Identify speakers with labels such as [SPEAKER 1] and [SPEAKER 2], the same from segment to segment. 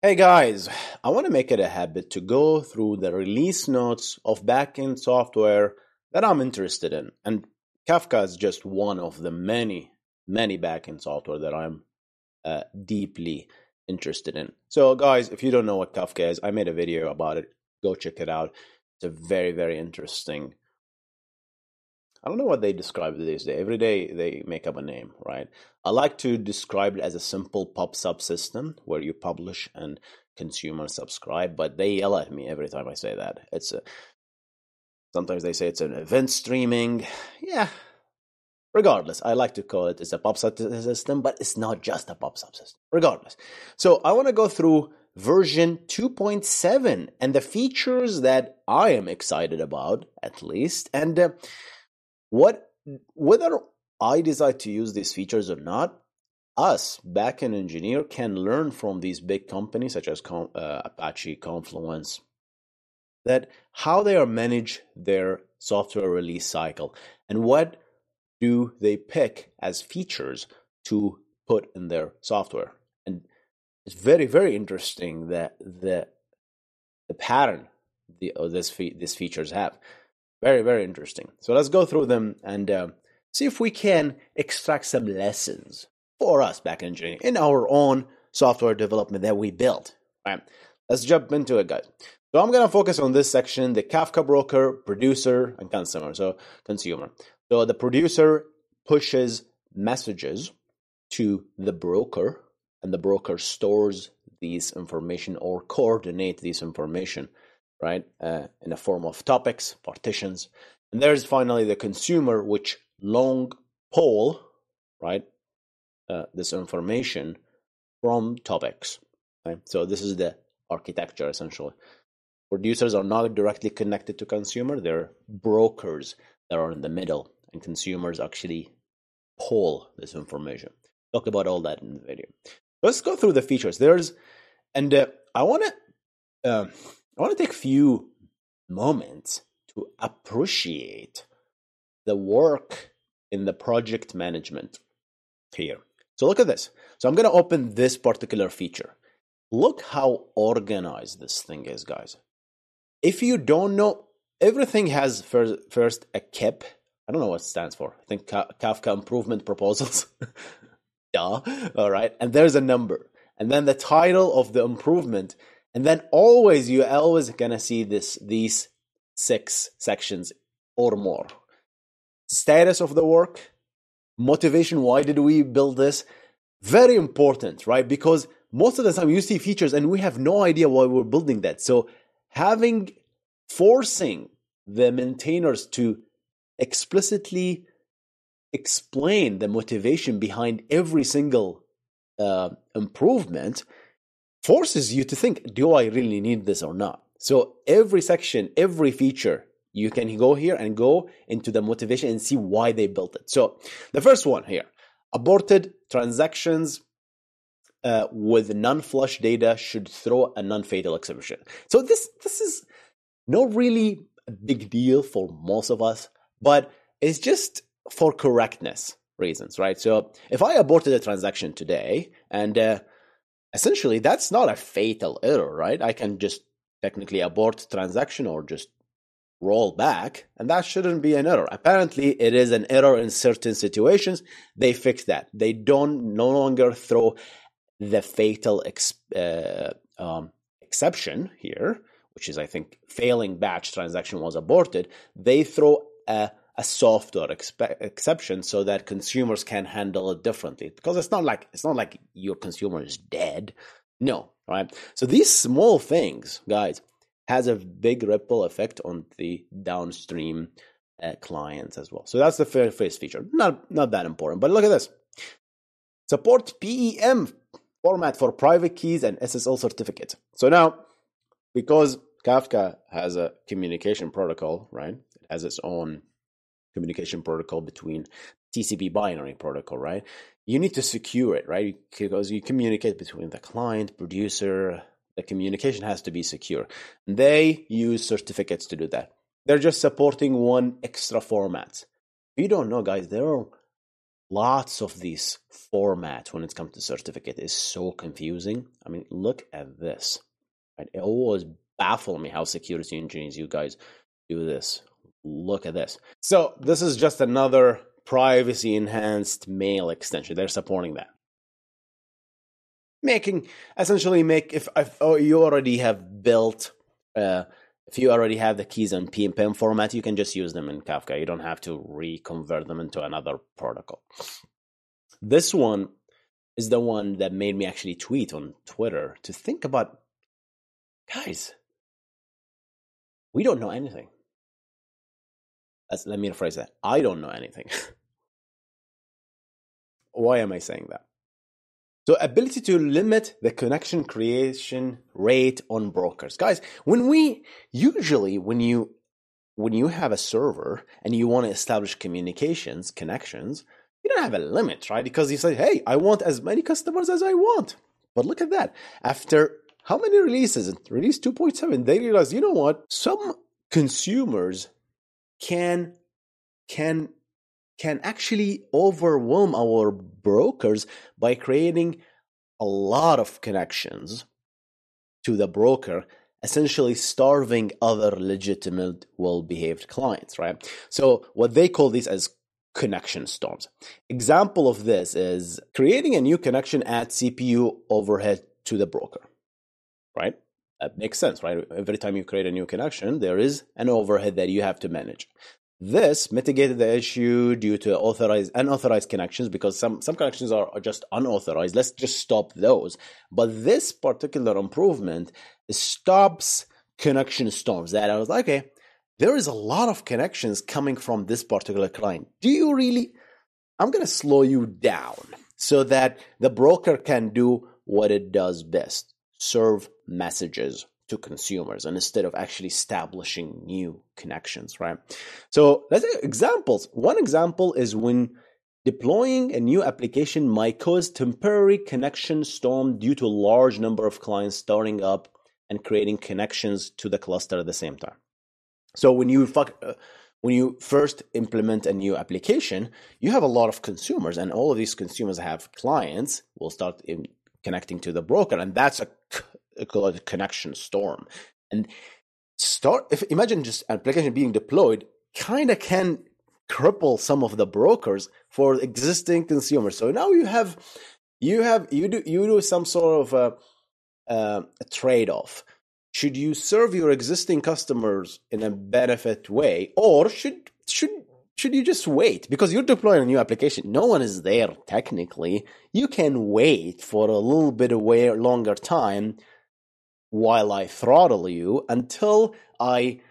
[SPEAKER 1] Hey guys, I want to make it a habit to go through the release notes of backend software that I'm interested in. And Kafka is just one of the many, many backend software that I'm uh, deeply interested in. So, guys, if you don't know what Kafka is, I made a video about it. Go check it out. It's a very, very interesting. I don't know what they describe it these days. Every day they make up a name, right? I like to describe it as a simple pub sub system where you publish and consumers subscribe, but they yell at me every time I say that. It's a, sometimes they say it's an event streaming. Yeah, Regardless, I like to call it it's a pub sub system, but it's not just a pub sub system. Regardless. So I want to go through version 2.7 and the features that I am excited about, at least, and uh, what whether I decide to use these features or not, us backend engineer can learn from these big companies such as uh, Apache, Confluence, that how they are manage their software release cycle and what do they pick as features to put in their software. And it's very, very interesting that the the pattern the oh, this fe- these features have. Very, very interesting. So let's go through them and uh, see if we can extract some lessons for us back in engineering in our own software development that we build. All right, let's jump into it, guys. So I'm gonna focus on this section: the Kafka broker, producer, and consumer. So consumer. So the producer pushes messages to the broker, and the broker stores these information or coordinate these information, right, uh, in a form of topics, partitions. And there's finally the consumer, which long pull, right, uh, this information from topics. Right? So this is the architecture essentially. Producers are not directly connected to consumer; they're brokers that are in the middle and consumers actually pull this information. Talk about all that in the video. Let's go through the features. There's, and uh, I want to, uh, I want to take a few moments to appreciate the work in the project management here. So look at this. So I'm going to open this particular feature. Look how organized this thing is, guys. If you don't know, everything has first, first a KIP, I don't know what stands for. I think Kafka Improvement Proposals. Duh. All right. And there's a number. And then the title of the improvement. And then always, you're always to see this, these six sections or more. Status of the work, motivation. Why did we build this? Very important, right? Because most of the time you see features and we have no idea why we're building that. So having, forcing the maintainers to explicitly explain the motivation behind every single uh, improvement forces you to think do i really need this or not? So every section every feature you can go here and go into the motivation and see why they built it. So the first one here aborted transactions uh, with non-flush data should throw a non-fatal exception so this this is not really a big deal for most of us but it's just for correctness reasons, right? So if I aborted a transaction today, and uh, essentially that's not a fatal error, right? I can just technically abort transaction or just roll back, and that shouldn't be an error. Apparently, it is an error in certain situations. They fix that. They don't no longer throw the fatal ex, uh, um, exception here, which is I think failing batch transaction was aborted. They throw a a softer expe- exception so that consumers can handle it differently. Because it's not like it's not like your consumer is dead. No right? So these small things guys has a big ripple effect on the downstream uh, clients as well. So that's the first feature. Not not that important but look at this. Support pem format for private keys and ssl certificates. So now because kafka has a communication protocol right? It has its own communication protocol between TCP binary protocol, right? You need to secure it, right? Because you communicate between the client, producer, the communication has to be secure. They use certificates to do that. They're just supporting one extra format. You don't know, guys, there are lots of these formats when it comes to certificate. It's so confusing. I mean, look at this. Right? It always baffles me how security engineers, you guys, do this look at this. So this is just another privacy enhanced mail extension. They're supporting that. Making essentially make if, if oh, you already have built uh, if you already have the keys in PEM format, you can just use them in Kafka. You don't have to reconvert them into another protocol. This one is the one that made me actually tweet on Twitter to think about guys, we don't know anything. Let's, let me rephrase that. I don't know anything. Why am I saying that? So ability to limit the connection creation rate on brokers. Guys, when we usually when you when you have a server and you want to establish communications connections, you don't have a limit, right? Because you say, "Hey, I want as many customers as I want." But look at that. After how many releases? Release 2.7, they realized, you know what? Some consumers can can can actually overwhelm our brokers by creating a lot of connections to the broker essentially starving other legitimate well-behaved clients right? So what they call these as connection storms. Example of this is creating a new connection at cpu overhead to the broker right that makes sense, right? Every time you create a new connection, there is an overhead that you have to manage. This mitigated the issue due to authorized unauthorized connections because some, some connections are, are just unauthorized. Let's just stop those. But this particular improvement stops connection storms that I was like, okay, there is a lot of connections coming from this particular client. Do you really? I'm going to slow you down so that the broker can do what it does best serve messages to consumers and instead of actually establishing new connections, right? So let's say examples. One example is when deploying a new application might cause temporary connection storm due to a large number of clients starting up and creating connections to the cluster at the same time. So when you uh, when you first implement a new application, you have a lot of consumers, and all of these consumers have clients. Will start connecting to the broker, and that's a, a connection storm. And start if imagine just application being deployed, kind of can cripple some of the brokers for existing consumers. So now you have you have you do you do some sort of uh, uh, a, a, a trade off. Should you serve your existing customers in a benefit way, or should should should you just wait? Because you're deploying a new application. No one is there technically. You can wait for a little bit of way longer time while I throttle you until I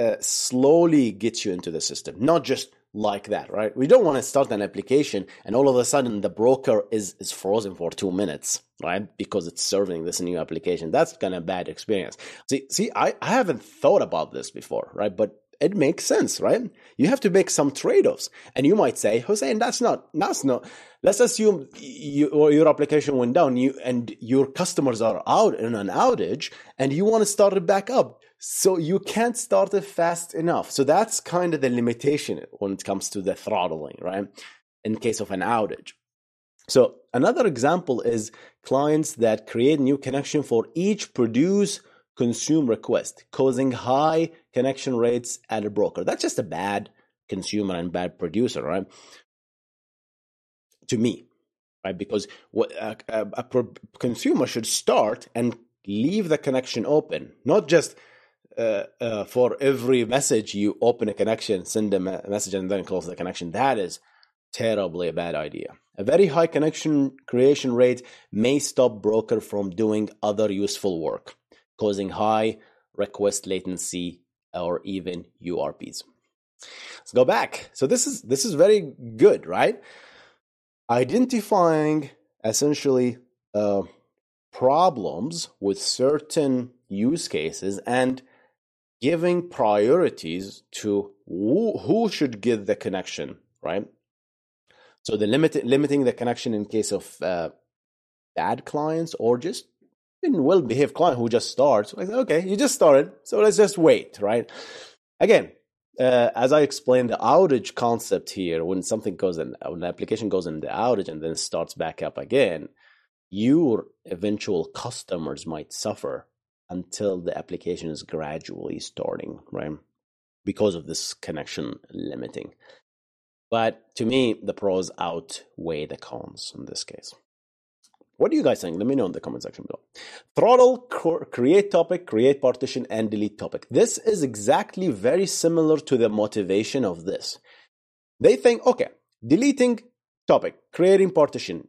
[SPEAKER 1] uh, slowly get you into the system. Not just like that, right? We don't want to start an application and all of a sudden the broker is, is frozen for two minutes, right? Because it's serving this new application. That's kind of bad experience. See, see, I, I haven't thought about this before, right? But it makes sense, right? You have to make some trade-offs. And you might say, Hussein, that's not, that's not, let's assume you, your application went down you, and your customers are out in an outage and you want to start it back up. So you can't start it fast enough. So that's kind of the limitation when it comes to the throttling, right? In case of an outage. So another example is clients that create new connection for each produce consume request, causing high connection rates at a broker. That's just a bad consumer and bad producer, right? To me, right? Because what a, a, a consumer should start and leave the connection open, not just uh, uh, for every message you open a connection, send them a message, and then close the connection. That is terribly a bad idea. A very high connection creation rate may stop broker from doing other useful work, causing high request latency or even URPs. Let's go back. So this is this is very good, right? Identifying essentially uh, problems with certain use cases and giving priorities to who, who should get the connection, right? So the limit, limiting the connection in case of uh, bad clients or just well-behaved client who just starts. Like, okay, you just started, so let's just wait, right? Again, uh, as I explained, the outage concept here, when something goes in, when the application goes in the outage and then starts back up again, your eventual customers might suffer until the application is gradually starting, right? Because of this connection limiting. But to me, the pros outweigh the cons in this case. What do you guys think? Let me know in the comment section below. Throttle, create topic, create partition, and delete topic. This is exactly very similar to the motivation of this. They think, okay, deleting topic, creating partition,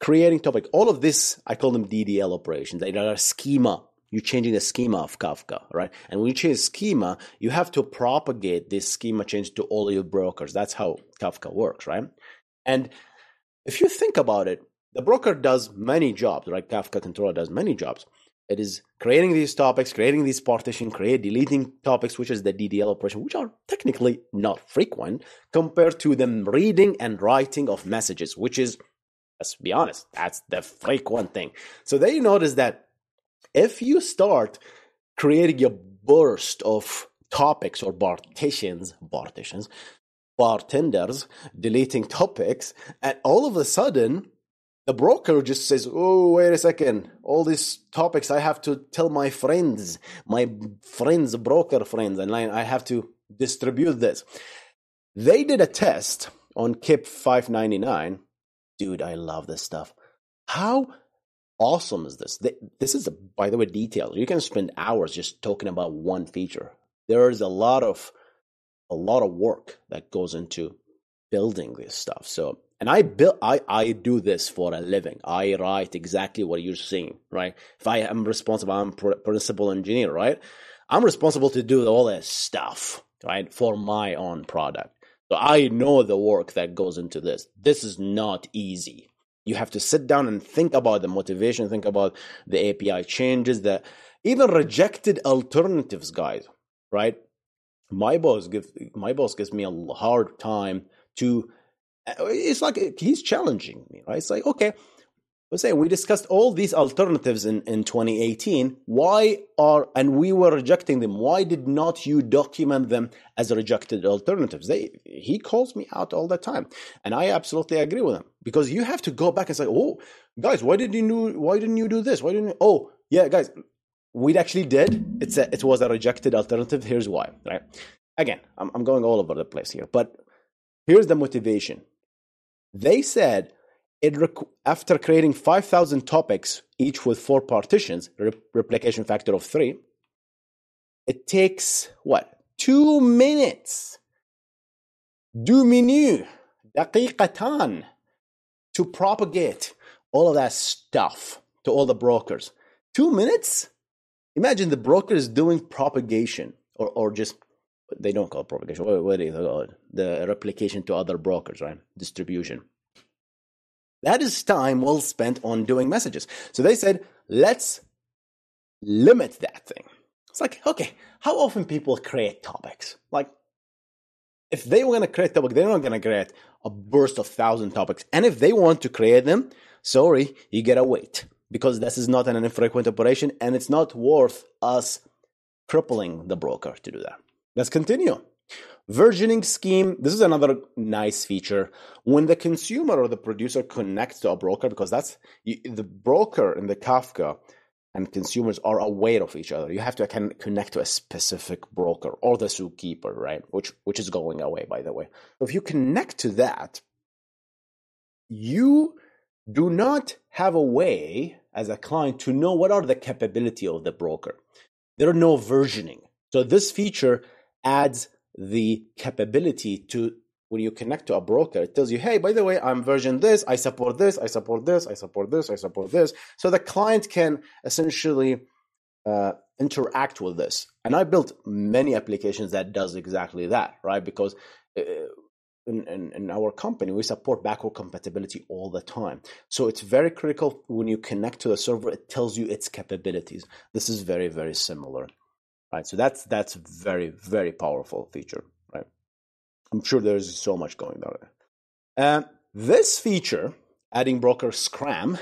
[SPEAKER 1] creating topic, all of this, I call them DDL operations. They are schema you're changing the schema of Kafka, right? And when you change schema, you have to propagate this schema change to all your brokers. That's how Kafka works, right? And if you think about it, the broker does many jobs, right? Kafka controller does many jobs. It is creating these topics, creating these partition, create, deleting topics, which is the DDL operation, which are technically not frequent compared to them reading and writing of messages, which is, let's be honest, that's the frequent thing. So they notice that if you start creating a burst of topics or partitions, partitions, bartenders deleting topics, and all of a sudden, the broker just says, Oh, wait a second. All these topics I have to tell my friends, my friends, broker friends, and I have to distribute this. They did a test on KIP 599. Dude, I love this stuff. How awesome is this? This is, a, by the way, detail. You can spend hours just talking about one feature. There is a lot of a lot of work that goes into building this stuff. So, and I build, I I do this for a living. I write exactly what you're seeing, right? If I am responsible, I'm principal engineer, right? I'm responsible to do all this stuff, right, for my own product. So I know the work that goes into this. This is not easy you have to sit down and think about the motivation, think about the API changes, the even rejected alternatives, guys. Right? My boss gives my boss gives me a hard time to. Uh, it's like uh, he's challenging me, right? It's like okay, let's say we discussed all these alternatives in, in 2018 why are and we were rejecting them. Why did not you document them as rejected alternatives? They he calls me out all the time and i absolutely agree with him because you have to go back and say oh guys why didn't you do why didn't you do this? Why didn't you, oh yeah guys we actually did. It's a, it was a rejected alternative. Here's why right? Again I'm, I'm going all over the place here but here's the motivation they said it rec- after creating 5,000 topics, each with four partitions, re- replication factor of three, it takes what? Two minutes. Deux minutes. دقيقتان to propagate all of that stuff to all the brokers. Two minutes? Imagine the broker is doing propagation or, or just, they don't call it propagation. What, what do you call it? The replication to other brokers, right? Distribution. That is time well spent on doing messages. So they said, let's limit that thing. It's like, okay, how often people create topics? Like, if they want to create topic, they're not going to create a burst of thousand topics. And if they want to create them, sorry, you gotta wait because this is not an infrequent operation and it's not worth us crippling the broker to do that. Let's continue. Versioning scheme, this is another nice feature. When the consumer or the producer connects to a broker, because that's the broker in the Kafka and consumers are aware of each other. You have to connect to a specific broker or the zookeeper, right? Which which is going away, by the way. If you connect to that, you do not have a way as a client to know what are the capability of the broker. There are no versioning. So this feature adds the capability to when you connect to a broker, it tells you, hey, by the way, I'm version this, I support this, I support this, I support this, I support this. So the client can essentially uh, interact with this. And I built many applications that does exactly that, right? Because uh, in, in, in, our company, we support backward compatibility all the time. So it's very critical when you connect to the server, it tells you its capabilities. This is very, very similar. Right. So that's that's very, very powerful feature. Right? I'm sure there's so much going on. There. Uh, this feature, adding broker scram,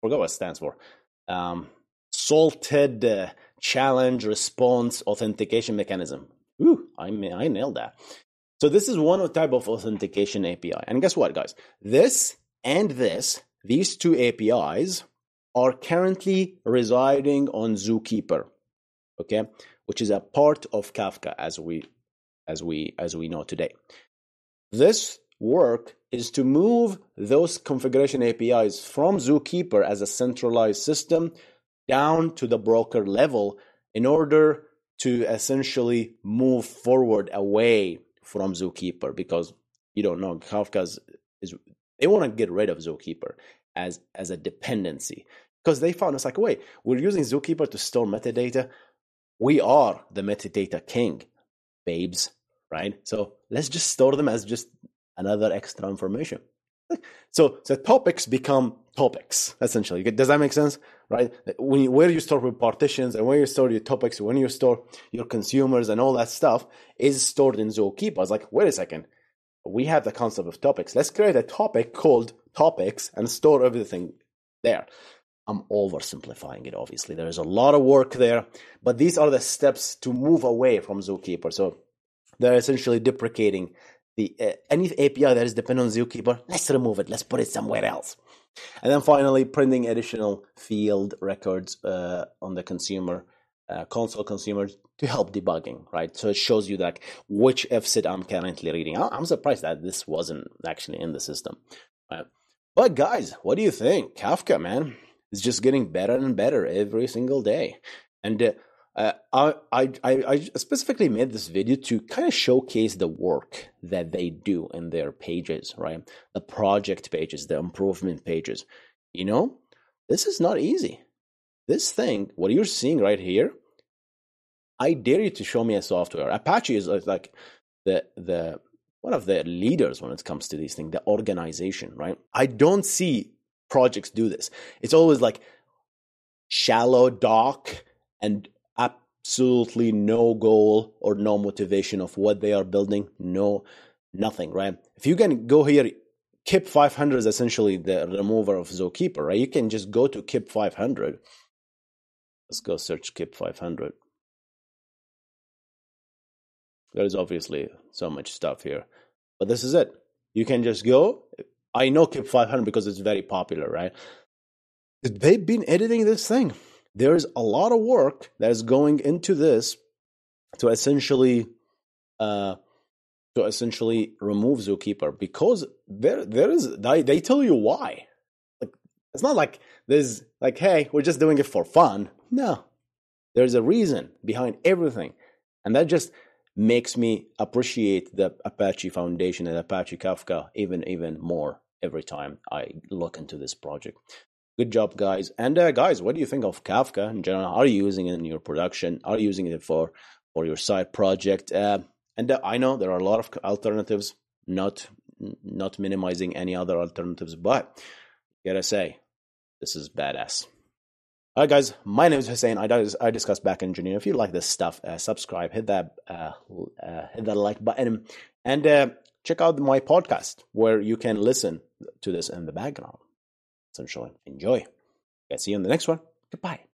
[SPEAKER 1] forgot what it stands for, um, salted uh, challenge response authentication mechanism. Ooh, I, mean, I nailed that. So this is one type of authentication API. And guess what, guys? This and this, these two APIs are currently residing on Zookeeper, okay, which is a part of Kafka as we as we as we know today. This work is to move those configuration APIs from Zookeeper as a centralized system down to the broker level in order to essentially move forward away from Zookeeper because you don't know Kafka's is they want to get rid of Zookeeper as as a dependency because they found it's like wait we're using Zookeeper to store metadata we are the metadata king babes right? So let's just store them as just another extra information. So, so topics become topics essentially. Does that make sense? Right? When you, where you store with partitions and where you store your topics, when you store your consumers and all that stuff is stored in Zookeeper. I was like, wait a second. We have the concept of topics. Let's create a topic called topics and store everything there. I'm oversimplifying it, obviously. There's a lot of work there, but these are the steps to move away from Zookeeper. So they're essentially deprecating the uh, any API that is dependent on Zookeeper. Let's remove it. Let's put it somewhere else. And then finally, printing additional field records uh, on the consumer uh, console consumer to help debugging, right? So it shows you like which offset I'm currently reading. I'm surprised that this wasn't actually in the system. Right? But guys, what do you think? Kafka, man, is just getting better and better every single day. And uh, uh, I, I, I specifically made this video to kind of showcase the work that they do in their pages, right? The project pages, the improvement pages. You know, this is not easy. This thing, what you're seeing right here, I dare you to show me a software. Apache is like the the one of the leaders when it comes to these things, the organization, right? I don't see projects do this. It's always like shallow doc and absolutely no goal or no motivation of what they are building. No, nothing, right? If you can go here, KIP 500 is essentially the remover of Zookeeper, right? You can just go to KIP 500. Let's go search KIP 500. There's obviously so much stuff here, but this is it. You can just go. I know KIP 500 because it's very popular, right? They've been editing this thing. There's a lot of work that is going into this to essentially uh, to essentially remove zookeeper because there there is they, they tell you why. Like it's not like there's like hey we're just doing it for fun. No. There's a reason behind everything. And that just makes me appreciate the apache foundation and apache kafka even even more every time i look into this project Good job, guys. And uh, guys, what do you think of Kafka in general? Are you using it in your production? Are you using it for for your side project? Uh, and uh, I know there are a lot of alternatives. Not not minimizing any other alternatives, but gotta say, this is badass. All right, guys. My name is Hussein. I, I discuss back engineering. If you like this stuff, uh, subscribe, hit that uh, uh, hit that like button, and uh, check out my podcast where you can listen to this in the background essentially. Enjoy. I'll see you in the next one. Goodbye.